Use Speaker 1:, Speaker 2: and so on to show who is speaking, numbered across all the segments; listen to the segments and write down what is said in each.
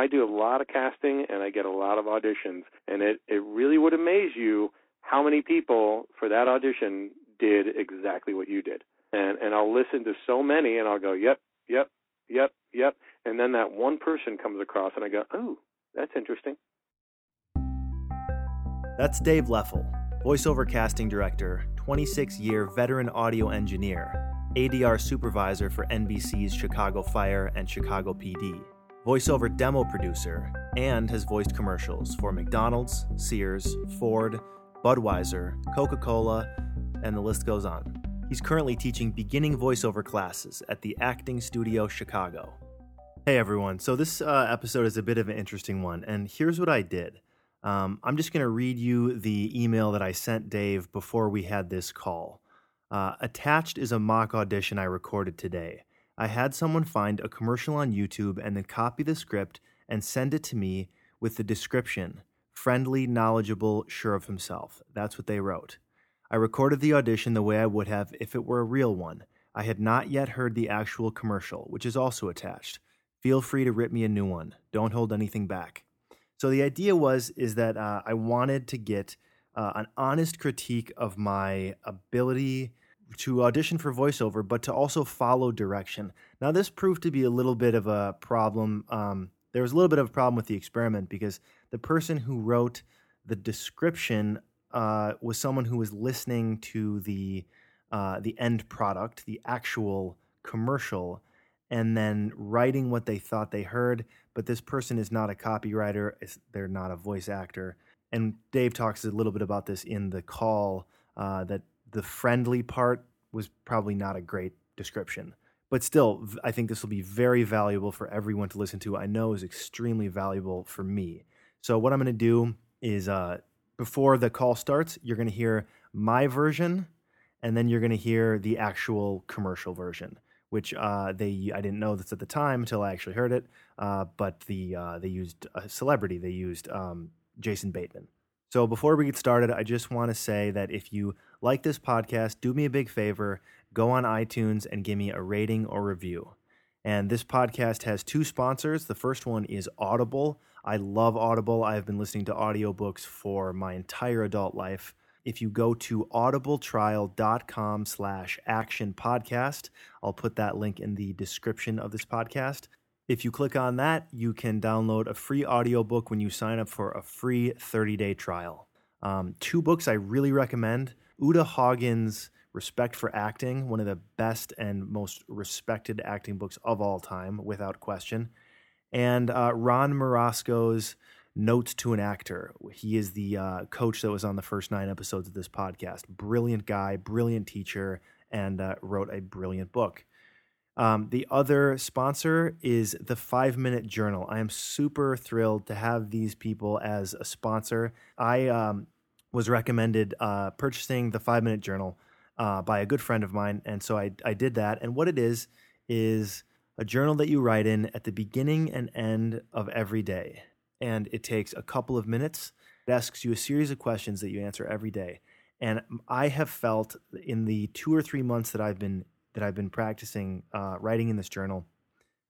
Speaker 1: I do a lot of casting and I get a lot of auditions, and it it really would amaze you how many people for that audition did exactly what you did. And and I'll listen to so many, and I'll go, yep, yep, yep, yep, and then that one person comes across, and I go, oh, that's interesting.
Speaker 2: That's Dave Leffel, voiceover casting director, 26 year veteran audio engineer, ADR supervisor for NBC's Chicago Fire and Chicago PD, voiceover demo producer, and has voiced commercials for McDonald's, Sears, Ford, Budweiser, Coca Cola, and the list goes on. He's currently teaching beginning voiceover classes at the Acting Studio Chicago. Hey everyone, so this uh, episode is a bit of an interesting one, and here's what I did. Um, I'm just going to read you the email that I sent Dave before we had this call. Uh, attached is a mock audition I recorded today. I had someone find a commercial on YouTube and then copy the script and send it to me with the description friendly, knowledgeable, sure of himself. That's what they wrote. I recorded the audition the way I would have if it were a real one. I had not yet heard the actual commercial, which is also attached. Feel free to rip me a new one. Don't hold anything back. So the idea was is that uh, I wanted to get uh, an honest critique of my ability to audition for voiceover, but to also follow direction. Now this proved to be a little bit of a problem. Um, there was a little bit of a problem with the experiment because the person who wrote the description uh, was someone who was listening to the uh, the end product, the actual commercial, and then writing what they thought they heard. But this person is not a copywriter, they're not a voice actor. And Dave talks a little bit about this in the call uh, that the friendly part was probably not a great description. But still, I think this will be very valuable for everyone to listen to. I know is extremely valuable for me. So, what I'm going to do is uh, before the call starts, you're going to hear my version, and then you're going to hear the actual commercial version which uh, they I didn't know this at the time until I actually heard it. Uh, but the uh, they used a celebrity. They used um, Jason Bateman. So before we get started, I just want to say that if you like this podcast, do me a big favor, go on iTunes and give me a rating or review. And this podcast has two sponsors. The first one is Audible. I love Audible. I've been listening to audiobooks for my entire adult life if you go to audibletrial.com slash action podcast i'll put that link in the description of this podcast if you click on that you can download a free audiobook when you sign up for a free 30-day trial um, two books i really recommend uta hagen's respect for acting one of the best and most respected acting books of all time without question and uh, ron marasco's Notes to an Actor. He is the uh, coach that was on the first nine episodes of this podcast. Brilliant guy, brilliant teacher, and uh, wrote a brilliant book. Um, the other sponsor is the Five Minute Journal. I am super thrilled to have these people as a sponsor. I um, was recommended uh, purchasing the Five Minute Journal uh, by a good friend of mine, and so I, I did that. And what it is is a journal that you write in at the beginning and end of every day and it takes a couple of minutes. It asks you a series of questions that you answer every day. And I have felt in the two or three months that I've been that I've been practicing uh, writing in this journal,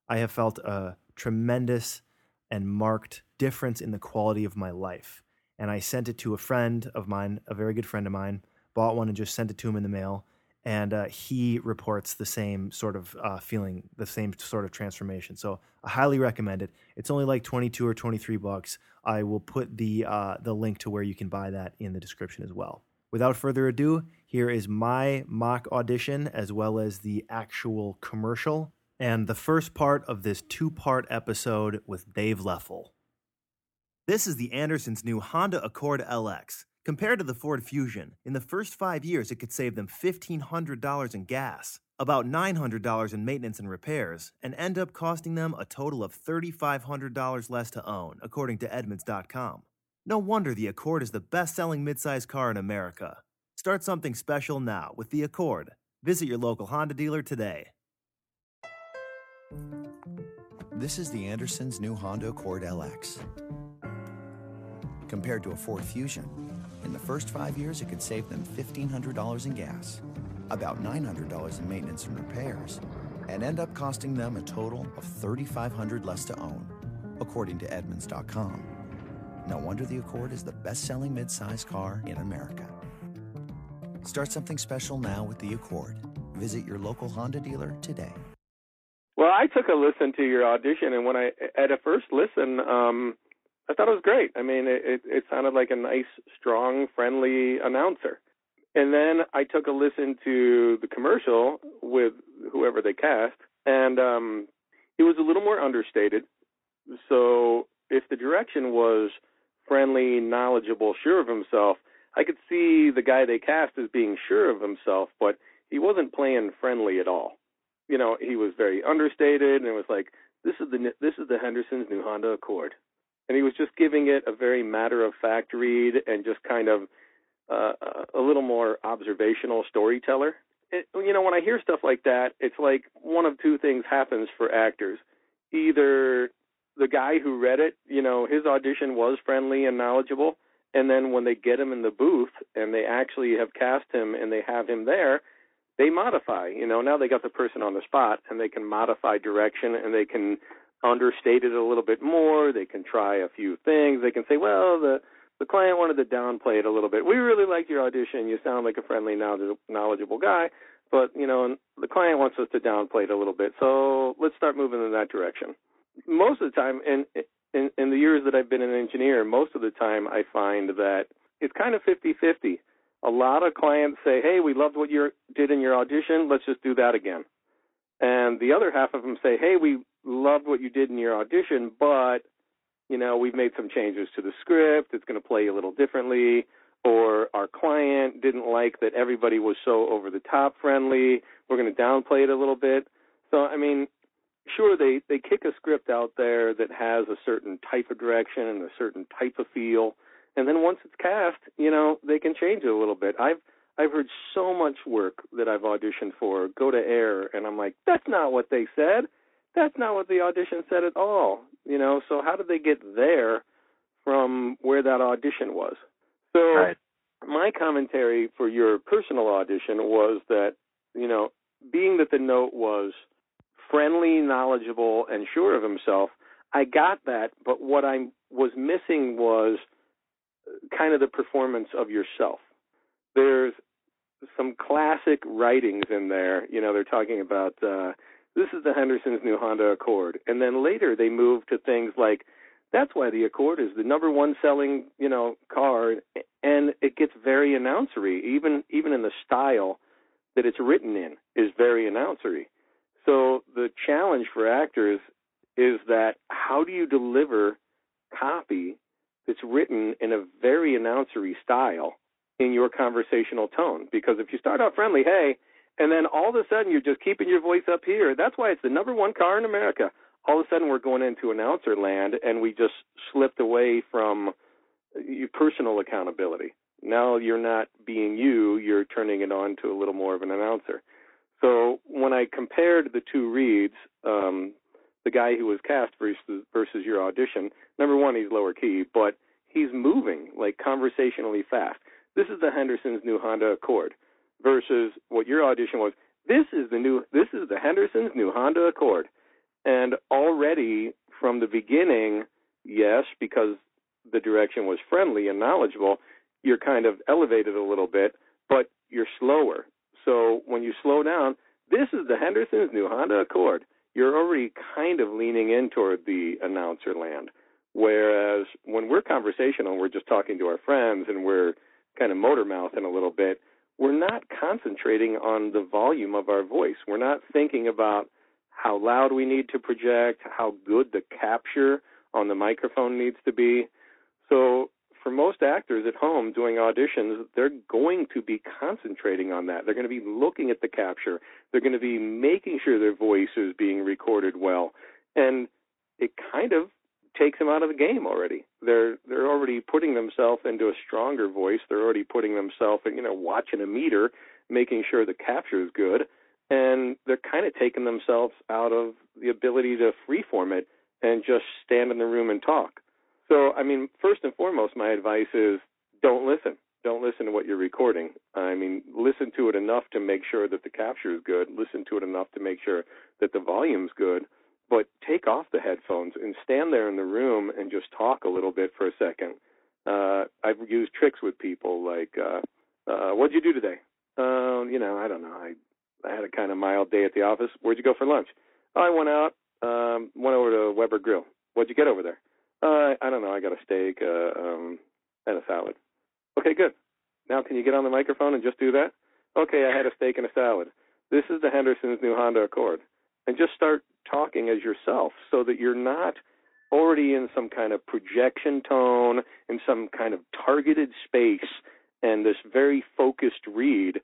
Speaker 2: I have felt a tremendous and marked difference in the quality of my life. And I sent it to a friend of mine, a very good friend of mine, bought one and just sent it to him in the mail and uh, he reports the same sort of uh, feeling, the same sort of transformation. So I highly recommend it. It's only like twenty two or twenty three bucks. I will put the uh, the link to where you can buy that in the description as well. Without further ado, here is my mock audition as well as the actual commercial and the first part of this two part episode with Dave Leffel. This is the Andersons' new Honda Accord LX. Compared to the Ford Fusion, in the first five years, it could save them $1,500 in gas, about $900 in maintenance and repairs, and end up costing them a total of $3,500 less to own, according to Edmunds.com. No wonder the Accord is the best selling midsize car in America. Start something special now with the Accord. Visit your local Honda dealer today.
Speaker 3: This is the Andersons' new Honda Accord LX. Compared to a Ford Fusion, in the first five years, it could save them $1,500 in gas, about $900 in maintenance and repairs, and end up costing them a total of $3,500 less to own. according to Edmunds.com. No wonder the Accord is the best selling midsize car in America. Start something special now with the Accord. Visit your local Honda dealer today.
Speaker 1: Well, I took a listen to your audition, and when I, at a first listen, um, I thought it was great. I mean, it, it, it sounded like a nice, strong, friendly announcer. And then I took a listen to the commercial with whoever they cast, and um, it was a little more understated. So if the direction was friendly, knowledgeable, sure of himself, I could see the guy they cast as being sure of himself, but he wasn't playing friendly at all. You know, he was very understated, and it was like, "This is the this is the Henderson's new Honda Accord," and he was just giving it a very matter of fact read and just kind of uh, a little more observational storyteller. It, you know, when I hear stuff like that, it's like one of two things happens for actors. Either the guy who read it, you know, his audition was friendly and knowledgeable, and then when they get him in the booth and they actually have cast him and they have him there, they modify. You know, now they got the person on the spot and they can modify direction and they can understate it a little bit more. They can try a few things. They can say, well, the the client wanted to downplay it a little bit. We really liked your audition. You sound like a friendly, knowledgeable guy, but you know, the client wants us to downplay it a little bit. So let's start moving in that direction. Most of the time, in in, in the years that I've been an engineer, most of the time I find that it's kind of 50-50. A lot of clients say, "Hey, we loved what you did in your audition. Let's just do that again." And the other half of them say, "Hey, we loved what you did in your audition, but you know, we've made some changes to the script. It's going to play a little differently. Or our client didn't like that everybody was so over the top friendly. We're going to downplay it a little bit. So, I mean, sure, they, they kick a script out there that has a certain type of direction and a certain type of feel. And then once it's cast, you know, they can change it a little bit. I've, I've heard so much work that I've auditioned for go to air, and I'm like, that's not what they said. That's not what the audition said at all. You know, so how did they get there from where that audition was? So
Speaker 4: right.
Speaker 1: my commentary for your personal audition was that, you know, being that the note was friendly, knowledgeable, and sure of himself, I got that, but what I was missing was kind of the performance of yourself. There's some classic writings in there. You know, they're talking about uh this is the Henderson's new Honda Accord. And then later they moved to things like that's why the Accord is the number one selling, you know, car and it gets very announcery, even even in the style that it's written in is very announcery. So the challenge for actors is that how do you deliver copy that's written in a very announcery style in your conversational tone? Because if you start out friendly, hey, and then all of a sudden you're just keeping your voice up here. That's why it's the number one car in America. All of a sudden we're going into announcer land and we just slipped away from your personal accountability. Now you're not being you, you're turning it on to a little more of an announcer. So when I compared the two reads, um, the guy who was cast versus, versus your audition, number one, he's lower key, but he's moving like conversationally fast. This is the Henderson's new Honda Accord versus what your audition was. This is the new. This is the Henderson's new Honda Accord, and already from the beginning, yes, because the direction was friendly and knowledgeable, you're kind of elevated a little bit, but you're slower. So when you slow down, this is the Henderson's new Honda Accord. You're already kind of leaning in toward the announcer land. Whereas when we're conversational, we're just talking to our friends and we're kind of motor mouthing a little bit we're not concentrating on the volume of our voice. We're not thinking about how loud we need to project, how good the capture on the microphone needs to be. So, for most actors at home doing auditions, they're going to be concentrating on that. They're going to be looking at the capture. They're going to be making sure their voice is being recorded well. And it kind of takes them out of the game already. They're they're already putting themselves into a stronger voice. They're already putting themselves, you know, watching a meter, making sure the capture is good, and they're kind of taking themselves out of the ability to freeform it and just stand in the room and talk. So, I mean, first and foremost, my advice is don't listen. Don't listen to what you're recording. I mean, listen to it enough to make sure that the capture is good. Listen to it enough to make sure that the volume's good but take off the headphones and stand there in the room and just talk a little bit for a second. Uh, I've used tricks with people like, uh, uh, "What'd you do today?" Uh, you know, I don't know. I I had a kind of mild day at the office. Where'd you go for lunch? Oh, I went out, um, went over to Weber Grill. What'd you get over there? Uh, I don't know. I got a steak, uh, um, and a salad. Okay, good. Now can you get on the microphone and just do that? Okay, I had a steak and a salad. This is the Henderson's new Honda Accord. And just start talking as yourself so that you're not already in some kind of projection tone, in some kind of targeted space, and this very focused read.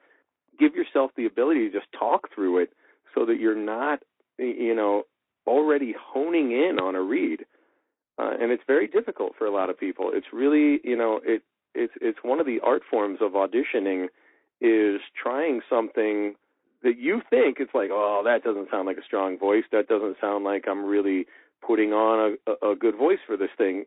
Speaker 1: Give yourself the ability to just talk through it so that you're not, you know, already honing in on a read. Uh, and it's very difficult for a lot of people. It's really, you know, it it's it's one of the art forms of auditioning is trying something that you think it's like, oh, that doesn't sound like a strong voice. That doesn't sound like I'm really putting on a, a good voice for this thing.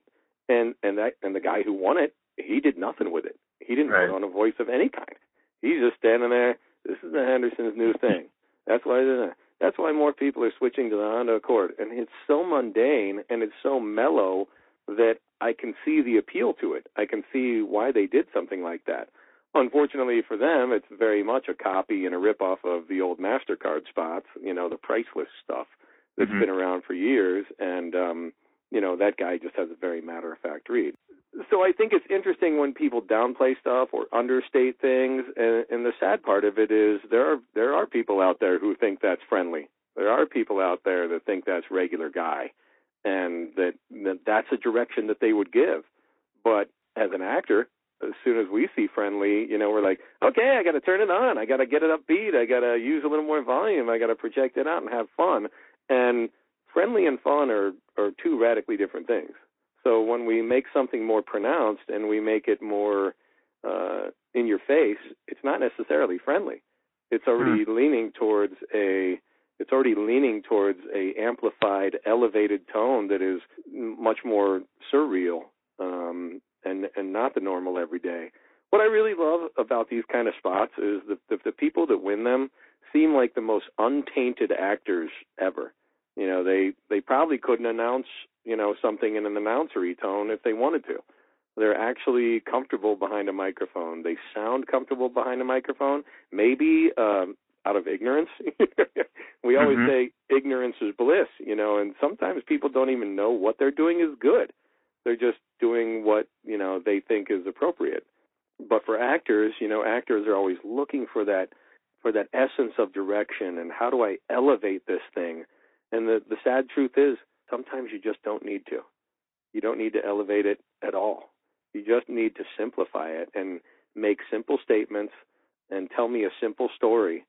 Speaker 1: And and that and the guy who won it, he did nothing with it. He didn't right. put on a voice of any kind. He's just standing there. This is the Henderson's new thing. That's why that's why more people are switching to the Honda Accord. And it's so mundane and it's so mellow that I can see the appeal to it. I can see why they did something like that. Unfortunately for them, it's very much a copy and a ripoff of the old Mastercard spots, you know, the priceless stuff that's mm-hmm. been around for years. And, um, you know, that guy just has a very matter of fact read. So I think it's interesting when people downplay stuff or understate things. And, and the sad part of it is there are there are people out there who think that's friendly. There are people out there that think that's regular guy and that, that that's a direction that they would give. But as an actor, as soon as we see friendly, you know, we're like, okay, I got to turn it on. I got to get it upbeat. I got to use a little more volume. I got to project it out and have fun. And friendly and fun are are two radically different things. So when we make something more pronounced and we make it more uh, in your face, it's not necessarily friendly. It's already hmm. leaning towards a it's already leaning towards a amplified, elevated tone that is much more surreal um, and and not the normal everyday. What I really love about these kind of spots is the, the the people that win them seem like the most untainted actors ever. You know, they they probably couldn't announce you know something in an announcery tone if they wanted to. They're actually comfortable behind a microphone. They sound comfortable behind a microphone. Maybe um, out of ignorance. we always mm-hmm. say ignorance is bliss, you know, and sometimes people don't even know what they're doing is good. They're just doing what, you know, they think is appropriate. But for actors, you know, actors are always looking for that for that essence of direction and how do I elevate this thing? And the the sad truth is sometimes you just don't need to. You don't need to elevate it at all. You just need to simplify it and make simple statements and tell me a simple story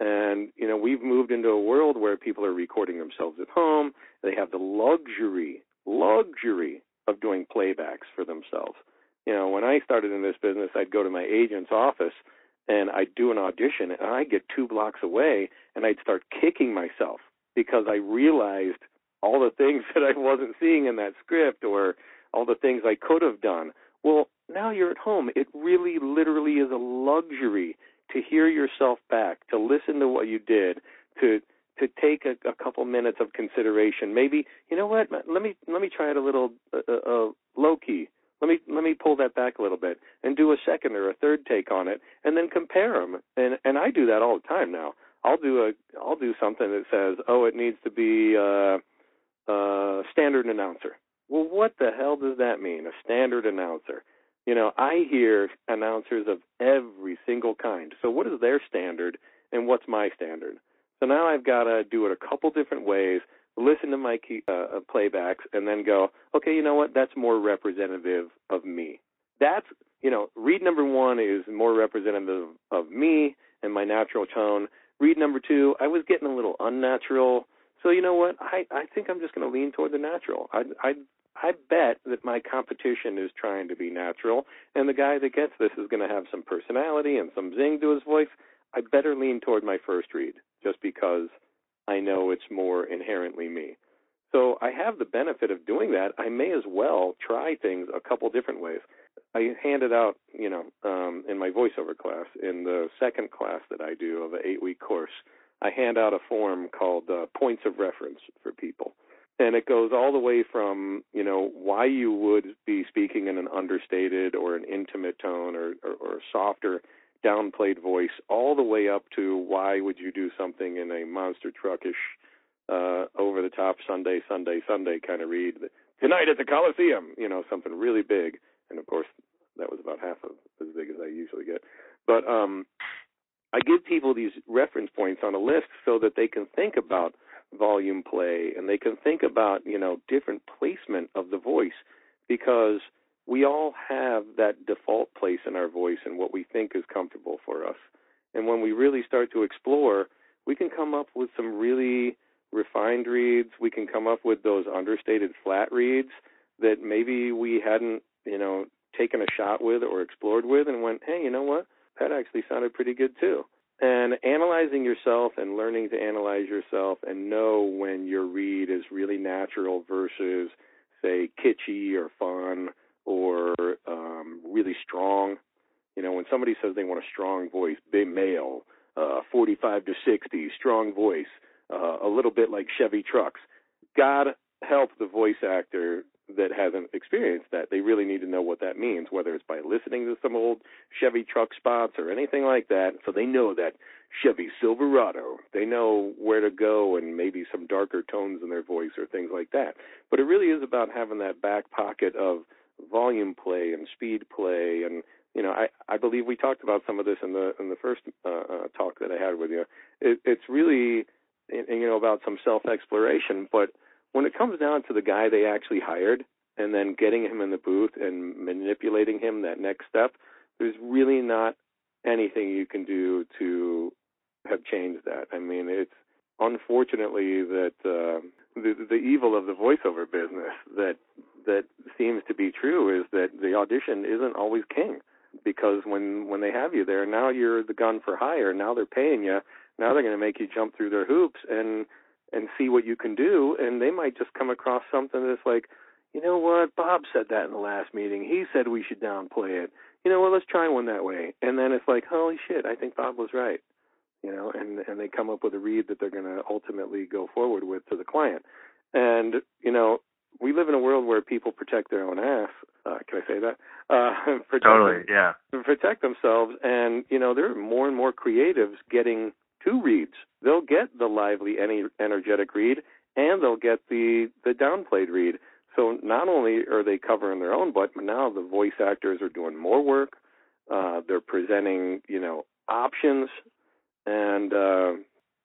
Speaker 1: and, you know, we've moved into a world where people are recording themselves at home. They have the luxury, luxury of doing playbacks for themselves. You know, when I started in this business, I'd go to my agent's office and I'd do an audition and I'd get two blocks away and I'd start kicking myself because I realized all the things that I wasn't seeing in that script or all the things I could have done. Well, now you're at home. It really literally is a luxury to hear yourself back, to listen to what you did, to to take a, a couple minutes of consideration. Maybe you know what? Let me let me try it a little uh, uh, uh, low key. Let me let me pull that back a little bit and do a second or a third take on it, and then compare them. And and I do that all the time now. I'll do a I'll do something that says, oh, it needs to be uh, uh, standard announcer. Well, what the hell does that mean? A standard announcer? You know, I hear announcers of every single kind. So what is their standard and what's my standard? So now I've got to do it a couple different ways, listen to my key, uh, playbacks, and then go, okay, you know what? That's more representative of me. That's, you know, read number one is more representative of me and my natural tone. Read number two, I was getting a little unnatural. So you know what? I I think I'm just going to lean toward the natural. I I I bet that my competition is trying to be natural, and the guy that gets this is going to have some personality and some zing to his voice. I better lean toward my first read just because I know it's more inherently me. So I have the benefit of doing that. I may as well try things a couple different ways. I handed out, you know, um, in my voiceover class, in the second class that I do of an eight week course, I hand out a form called uh, points of reference for people. And it goes all the way from, you know, why you would be speaking in an understated or an intimate tone or, or, or softer downplayed voice, all the way up to why would you do something in a monster truckish, uh, over the top Sunday, Sunday, Sunday kind of read. Tonight at the Coliseum, you know, something really big. And of course, that was about half of as big as I usually get. But um, I give people these reference points on a list so that they can think about volume play and they can think about you know different placement of the voice because we all have that default place in our voice and what we think is comfortable for us. And when we really start to explore, we can come up with some really refined reads. We can come up with those understated flat reads that maybe we hadn't, you know, taken a shot with or explored with and went, hey, you know what? That actually sounded pretty good too. And analyzing yourself and learning to analyze yourself and know when your read is really natural versus, say, kitschy or fun or um, really strong. You know, when somebody says they want a strong voice, big male, uh, 45 to 60, strong voice, uh, a little bit like Chevy trucks. God help the voice actor that hasn't experienced that. They really need to know what that means, whether it's by listening to some old Chevy truck spots or anything like that. So they know that Chevy Silverado. They know where to go and maybe some darker tones in their voice or things like that. But it really is about having that back pocket of volume play and speed play and you know I I believe we talked about some of this in the in the first uh, uh talk that I had with you. It, it's really you know about some self exploration, but when it comes down to the guy they actually hired and then getting him in the booth and manipulating him that next step, there's really not anything you can do to have changed that. I mean, it's unfortunately that uh, the the evil of the voiceover business that that seems to be true is that the audition isn't always king because when when they have you there, now you're the gun for hire. Now they're paying you. Now they're going to make you jump through their hoops and and see what you can do. And they might just come across something that's like you know what? Bob said that in the last meeting. He said we should downplay it. You know well let's try one that way. And then it's like holy shit i think bob was right you know and and they come up with a read that they're going to ultimately go forward with to the client and you know we live in a world where people protect their own ass uh can i say that uh protect
Speaker 4: totally yeah
Speaker 1: protect themselves and you know there are more and more creatives getting two reads. They'll get the lively, any energetic read, and they'll get the the downplayed read. So not only are they covering their own butt, but now the voice actors are doing more work. Uh, they're presenting, you know, options, and uh,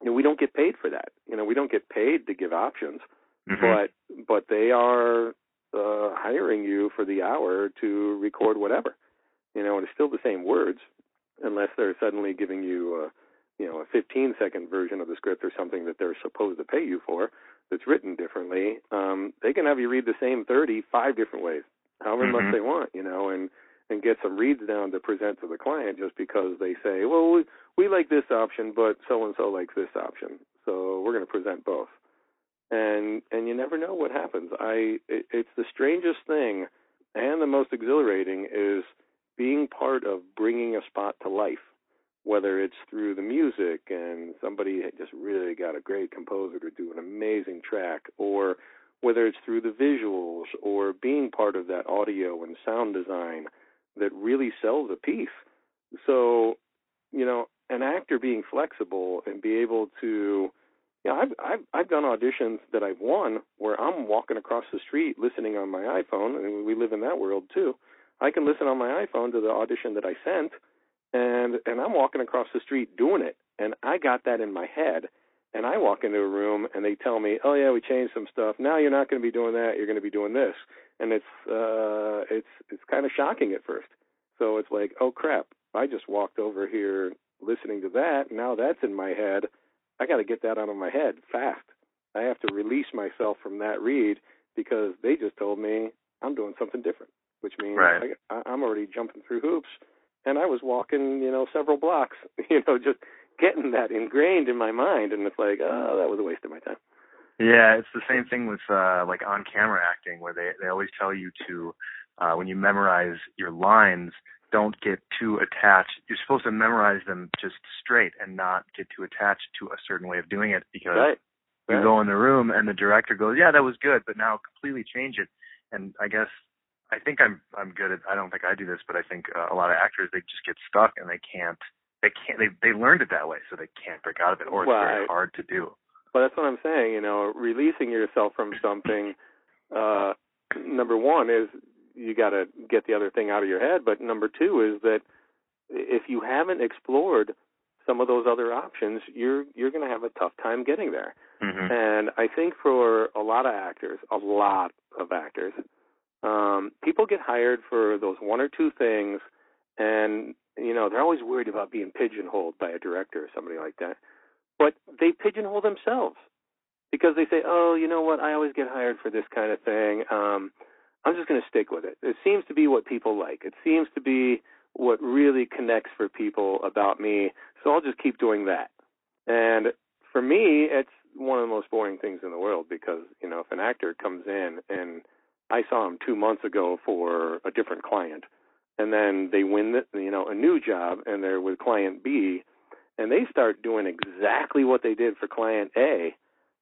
Speaker 1: you know, we don't get paid for that. You know, we don't get paid to give options,
Speaker 4: mm-hmm.
Speaker 1: but but they are uh, hiring you for the hour to record whatever. You know, and it's still the same words, unless they're suddenly giving you. Uh, you know a 15 second version of the script or something that they're supposed to pay you for that's written differently um they can have you read the same 30 five different ways however
Speaker 4: mm-hmm.
Speaker 1: much they want you know and and get some reads down to present to the client just because they say well we, we like this option but so and so likes this option. So we're going to present both. And and you never know what happens. I it, it's the strangest thing and the most exhilarating is being part of bringing a spot to life whether it's through the music and somebody just really got a great composer to do an amazing track, or whether it's through the visuals or being part of that audio and sound design that really sells a piece. So, you know, an actor being flexible and be able to you know, I've I've I've done auditions that I've won where I'm walking across the street listening on my iPhone, and we live in that world too. I can listen on my iPhone to the audition that I sent, and and I'm walking across the street doing it, and I got that in my head. And I walk into a room and they tell me, "Oh yeah, we changed some stuff. Now you're not going to be doing that. You're going to be doing this." And it's uh it's it's kind of shocking at first. So it's like, "Oh crap. I just walked over here listening to that. Now that's in my head. I got to get that out of my head fast. I have to release myself from that read because they just told me I'm doing something different, which means
Speaker 4: right.
Speaker 1: I, I'm already jumping through hoops and I was walking, you know, several blocks, you know, just getting that ingrained in my mind, and it's like, oh, that was a waste of my time.
Speaker 4: Yeah, it's the same thing with uh like on camera acting where they they always tell you to uh when you memorize your lines, don't get too attached. You're supposed to memorize them just straight and not get too attached to a certain way of doing it because
Speaker 1: right.
Speaker 4: you
Speaker 1: Right.
Speaker 4: go in the room and the director goes, "Yeah, that was good, but now completely change it." And I guess I think I'm I'm good at. I don't think I do this, but I think uh, a lot of actors they just get stuck and they can't. They can't. They they learned it that way, so they can't break out of it, or it's very hard to do.
Speaker 1: Well, that's what I'm saying. You know, releasing yourself from something. Uh, number one is you got to get the other thing out of your head, but number two is that if you haven't explored some of those other options, you're you're going to have a tough time getting there.
Speaker 4: hmm
Speaker 1: And I think for a lot of actors, a lot of actors, um, people get hired for those one or two things, and you know they're always worried about being pigeonholed by a director or somebody like that. But they pigeonhole themselves because they say, "Oh, you know what? I always get hired for this kind of thing. Um, I'm just going to stick with it. It seems to be what people like. It seems to be what really connects for people about me. So I'll just keep doing that." And for me, it's one of the most boring things in the world because you know if an actor comes in and I saw him two months ago for a different client, and then they win the, you know a new job and they're with client B, and they start doing exactly what they did for client A,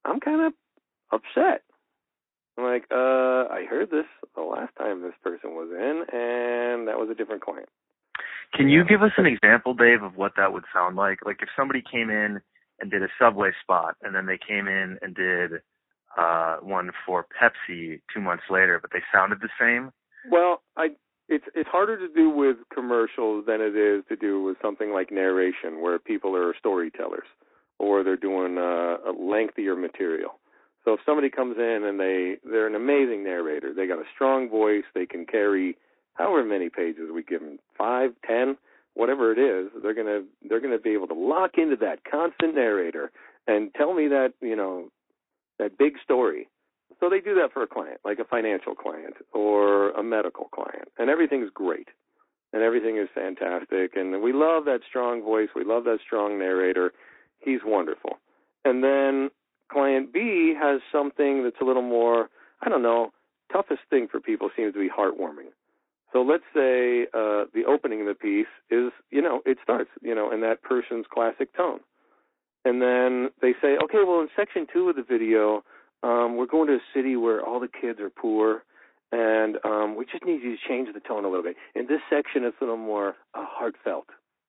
Speaker 1: I'm kind of upset. I'm like, uh, I heard this the last time this person was in, and that was a different client.
Speaker 4: Can you give us an example, Dave, of what that would sound like? Like if somebody came in and did a Subway spot, and then they came in and did uh one for Pepsi two months later, but they sounded the same.
Speaker 1: Well, I it's it's harder to do with commercials than it is to do with something like narration, where people are storytellers or they're doing uh, a lengthier material. So if somebody comes in and they they're an amazing narrator, they got a strong voice, they can carry however many pages we give them, five, ten, whatever it is, they're gonna they're gonna be able to lock into that constant narrator and tell me that you know that big story so they do that for a client, like a financial client or a medical client, and everything's great, and everything is fantastic, and we love that strong voice, we love that strong narrator. He's wonderful. And then client B has something that's a little more, I don't know, toughest thing for people seems to be heartwarming. So let's say uh, the opening of the piece is, you know, it starts, you know, in that person's classic tone. And then they say, okay, well, in section two of the video, um, we're going to a city where all the kids are poor, and um, we just need you to change the tone a little bit. In this section, it's a little more uh, heartfelt.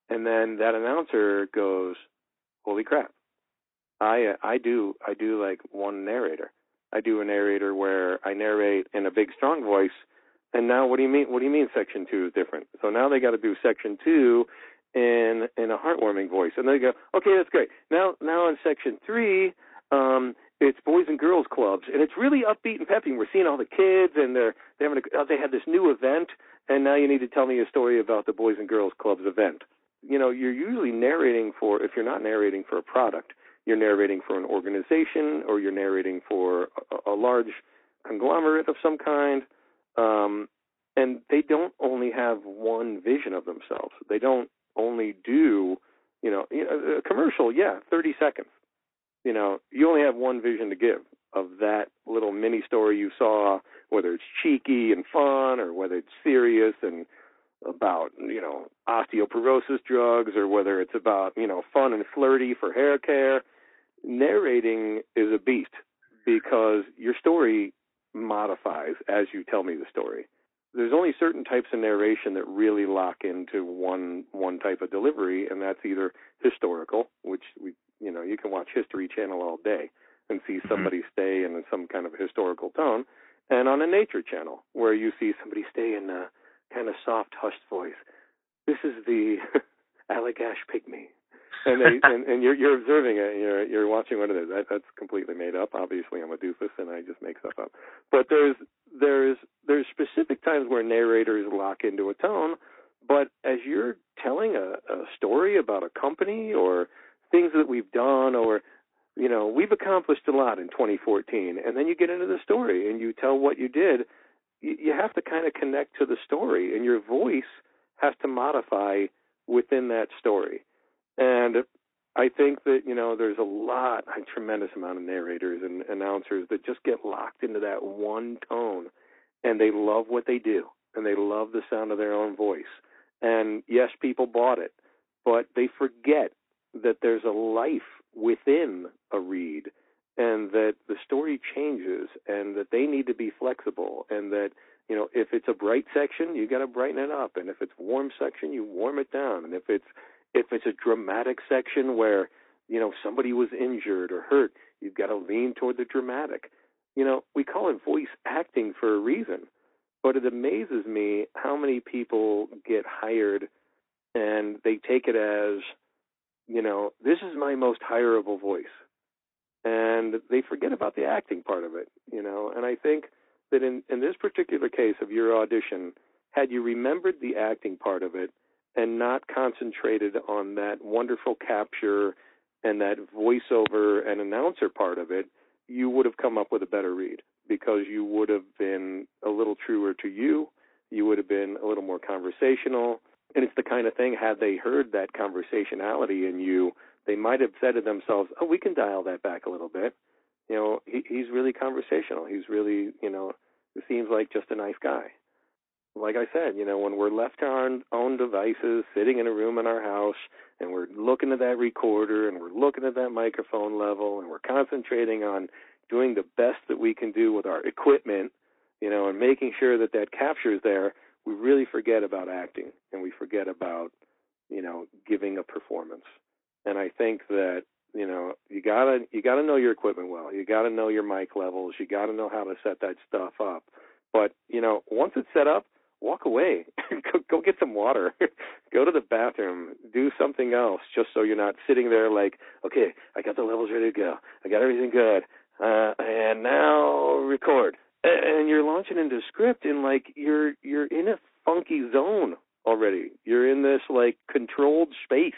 Speaker 1: And then that announcer goes, "Holy crap! I uh, I do I do like one narrator. I do a narrator where I narrate in a big strong voice. And now, what do you mean? What do you mean section two is different? So now they got to do section two in in a heartwarming voice, and they go, okay, that's great. Now now in section three, um, it's boys and girls clubs, and it's really upbeat and peppy. We're seeing all the kids, and they're they having a, they had this new event, and now you need to tell me a story about the boys and girls clubs event. You know, you're usually narrating for if you're not narrating for a product, you're narrating for an organization, or you're narrating for a, a large conglomerate of some kind. Um, and they don't only have one vision of themselves. They don't only do, you know, you know, a commercial. Yeah, thirty seconds you know, you only have one vision to give of that little mini story you saw, whether it's cheeky and fun or whether it's serious and about, you know, osteoporosis drugs or whether it's about, you know, fun and flirty for hair care. Narrating is a beast because your story modifies as you tell me the story. There's only certain types of narration that really lock into one one type of delivery, and that's either historical, which we you know you can watch History Channel all day and see mm-hmm. somebody stay in some kind of historical tone, and on a nature channel where you see somebody stay in a kind of soft, hushed voice. This is the Allagash pygmy, and they and, and you're you're observing it. And you're you're watching what it is. That, that's completely made up. Obviously, I'm a doofus and I just make stuff up. But there's there's there's specific times where narrators lock into a tone. But as you're telling a, a story about a company or things that we've done or you know we've accomplished a lot in 2014 and then you get into the story and you tell what you did. You, have to kind of connect to the story and your voice has to modify within that story. And i think that you know there's a lot a tremendous amount of narrators and announcers that just get locked into that one tone and they love what they do and they love the sound of their own voice. And yes, people bought it, but they forget that there's a life within a read and that the story changes and that they need to be flexible and that you know if it's a bright section you got to brighten it up. And if it's warm section you warm it down. And if it's if it's a dramatic section where you know somebody was injured or hurt you've got to lean toward the dramatic. You know we call it voice acting for a reason. But it amazes me how many people get hired and they take it as you know this is my most hireable voice and they forget about the acting part of it you know and i think that in in this particular case of your audition had you remembered the acting part of it and not concentrated on that wonderful capture and that voiceover and announcer part of it, you would have come up with a better read because you would have been a little truer to you. You would have been a little more conversational. And it's the kind of thing, had they heard that conversationality in you, they might have said to themselves, oh, we can dial that back a little bit. You know, he, he's really conversational. He's really, you know, he seems like just a nice guy like I said, you know, when we're left to our own devices, sitting in a room in our house, and we're looking at that recorder and we're looking at that microphone level and we're concentrating on doing the best that we can do with our equipment, you know, and making sure that that captures there, we really forget about acting and we forget about, you know, giving a performance. And I think that you know you gotta you gotta know your equipment well you gotta know your mic levels you gotta know how to set that stuff up but you know once it's set up walk away. go, go get some water. go to the bathroom. Do something else just so you're not sitting there like, okay, I got the levels ready to go. I got everything good. Uh, and now record. And you're launching into script and like you're you're in a funky zone already. You're in this like controlled space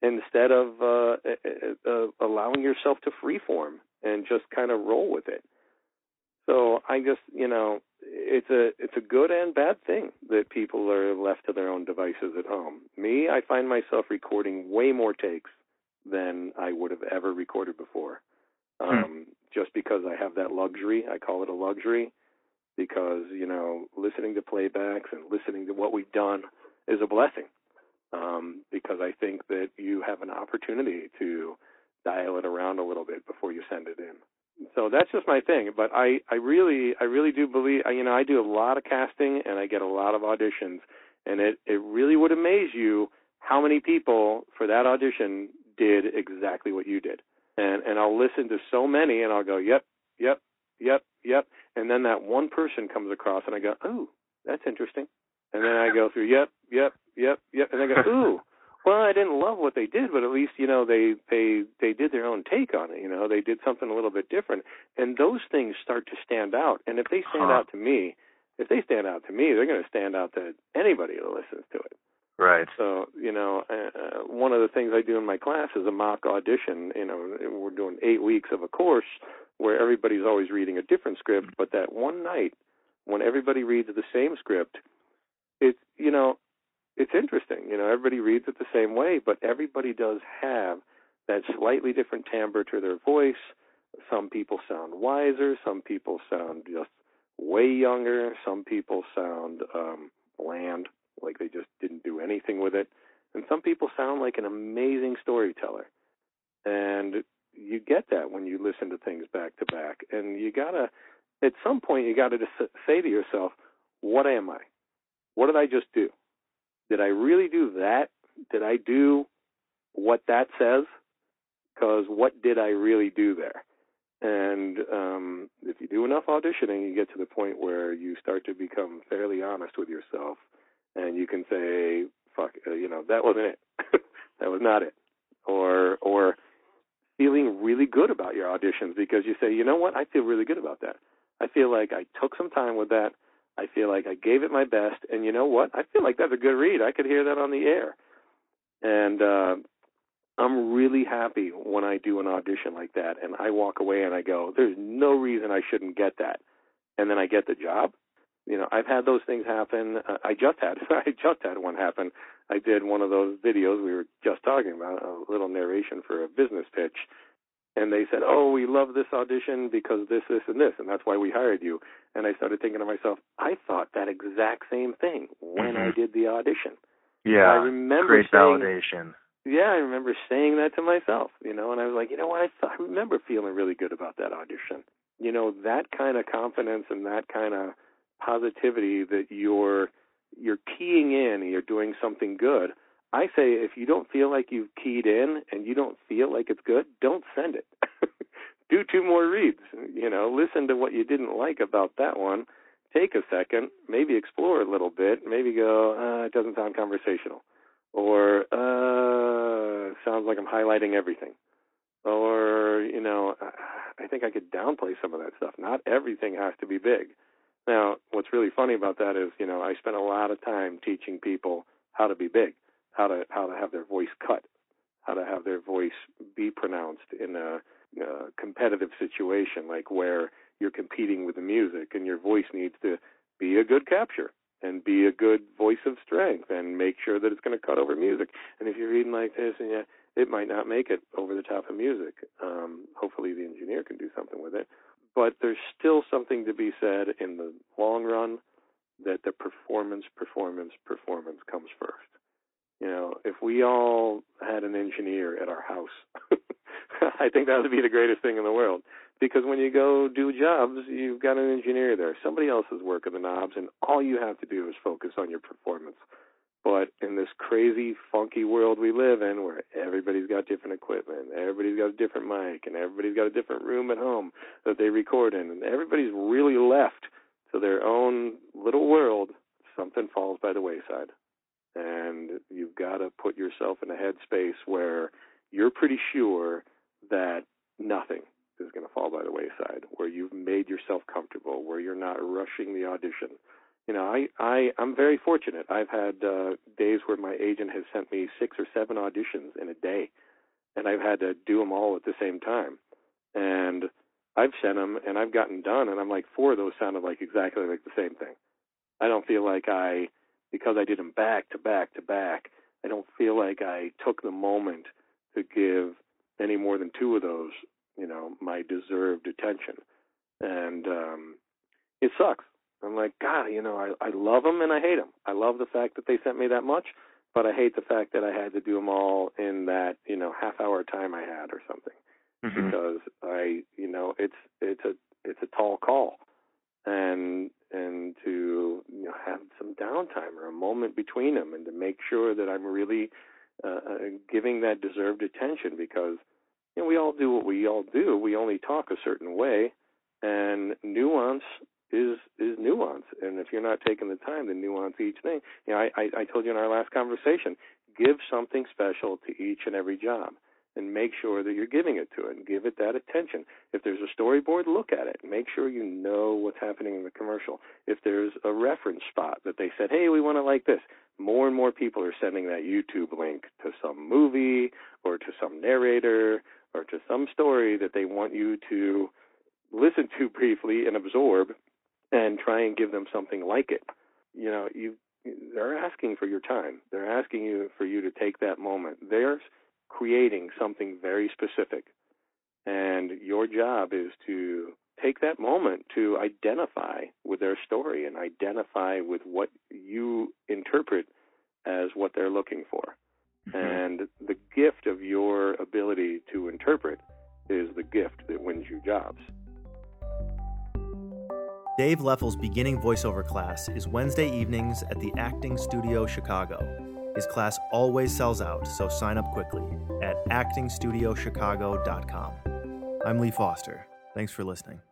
Speaker 1: instead of uh, uh, allowing yourself to freeform and just kind of roll with it. So I just, you know, it's a it's a good and bad thing that people are left to their own devices at home. Me, I find myself recording way more takes than I would have ever recorded before. Hmm. Um. Just because I have that luxury, I call it a luxury, because you know, listening to playbacks and listening to what we've done is a blessing. Um, because I think that you have an opportunity to dial it around a little bit before you send it in so that's just my thing. But I, I really, I really do believe. You know, I do a lot of casting and I get a lot of auditions, and it, it really would amaze you how many people for that audition did exactly what you did. And and I'll listen to so many, and I'll go, yep, yep, yep, yep, and then that one person comes across, and I go, oh, that's interesting. And then I go through, yep, yep, yep, yep, and I go, ooh. Well, I didn't love what they did, but at least you know they they they did their own take on it. You know, they did something a little bit different, and those things start to stand out. And if they stand huh. out to me, if they stand out to me, they're going to stand out to anybody who listens.
Speaker 4: Right.
Speaker 1: So you know, uh, uh, one of the things I do in my class is a mock audition. You know, we're doing eight weeks of a course where everybody's always reading a different script, but that one night when everybody reads the same script, it's you know it's interesting. You know, everybody reads it the same way, but everybody does have that slightly different timbre to their voice. Some people sound wiser. Some people sound just way younger. Some people sound um, bland, like they just with it. And some people sound like an amazing storyteller. And you get that when you listen to things back to back. And you gotta, at some point, you gotta just say to yourself, "What am I? What did I just do?" did I really do that? Did I do what that says? Because what did I really do there? And um, if you do enough auditioning, you get to the point where you start to become fairly honest with yourself, and you can say, "Fuck, uh, you know, that wasn't it. that was not it," or or feeling really good about your auditions because you say, "You know what? I feel really good about that. I feel like I took some time with that. I feel like I gave it my best, and you know what? I feel like that's a good read. I could hear that on the air, and uh, I'm really happy when I do an audition like that, and I walk away and I go, "There's no reason I shouldn't get that," and then I get the job. You know, I've had those things happen. Uh, I just had I just had one happen. I did one of those videos we were just talking about, a little narration for a business pitch, and they said, "Oh, we love this audition because this, this, and this, and that's why we hired you." And I started thinking to myself, I thought that exact same thing when mm-hmm. I did the audition.
Speaker 4: Yeah.
Speaker 1: I remember
Speaker 4: great
Speaker 1: saying,
Speaker 4: validation.
Speaker 1: Yeah, I remember saying that to myself, you know, and I was like, you know what, I, th- I remember feeling really good about that audition. You know, that kind of confidence and that kind of positivity that you're you're keying in and you're doing something good. I say if you don't feel like you've keyed in and you don't feel like it's good, don't send it. Do two more reads. You know, listen to what you didn't like about that one. Take a second, maybe explore a little bit, maybe go, uh, it doesn't sound conversational. Or uh sounds like I'm highlighting everything. Or, you know, I think I could downplay some of that stuff. Not everything has to be big. Now, what's really funny about that is, you know, I spent a lot of time teaching people how to be big, how to how to have their voice cut, how to have their voice be pronounced in a, a competitive situation, like where you're competing with the music and your voice needs to be a good capture and be a good voice of strength and make sure that it's going to cut over music. And if you're reading like this and yeah, it might not make it over the top of music. Um, hopefully the engineer can do something with it but there's still something to be said in the long run that the performance, performance, performance comes first. You know, if we all had an engineer at our house, I think that would be the greatest thing in the world. Because when you go do jobs, you've got an engineer there. Somebody else is working the knobs, and all you have to do is focus on your performance. But in this crazy, funky world we live in, where everybody's got different equipment, everybody's got a different mic, and everybody's got a different room at home that they record in, and everybody's really left to their own little world, something falls by the wayside. And you've got to put yourself in a headspace where you're pretty sure that nothing is going to fall by the wayside, where you've made yourself comfortable, where you're not rushing the audition you know, I, I I'm very fortunate. I've had uh, days where my agent has sent me six or seven auditions in a day, and I've had to do them all at the same time. And I've sent them, and I've gotten done, and I'm like, four of those sounded like exactly like the same thing. I don't feel like I, because I did them back to back to back. I don't feel like I took the moment to give any more than two of those, you know, my deserved attention, and um, it sucks I'm like, God, you know, I I love them and I hate them. I love the fact that they sent me that much, but I hate the fact that I had to do them all in that you know half hour time I had or something,
Speaker 4: mm-hmm.
Speaker 1: because I you know it's it's a it's a tall call, and and to you know have some downtime or a moment between them and to make sure that I'm really uh, uh giving that deserved attention because you know we all do what we all do. We only talk a certain way, and nuance is is nuance. And if you're not taking the time to nuance each thing, you know, I, I, I told you in our last conversation, give something special to each and every job and make sure that you're giving it to it and give it that attention. If there's a storyboard, look at it. Make sure you know what's happening in the commercial. If there's a reference spot that they said, hey, we want it like this, more and more people are sending that YouTube link to some movie or to some narrator or to some story that they want you to listen to briefly and absorb and try and give them something like it. You know, you they're asking for your time. They're asking you for you to take that moment. They're creating something very specific. And your job is to take that moment to identify with their story and identify with what you interpret as what they're looking for. Mm-hmm. And the gift of your ability to interpret is the gift that wins you jobs.
Speaker 2: Dave Leffel's beginning voiceover class is Wednesday evenings at the Acting Studio Chicago. His class always sells out, so sign up quickly at actingstudiochicago.com. I'm Lee Foster. Thanks for listening.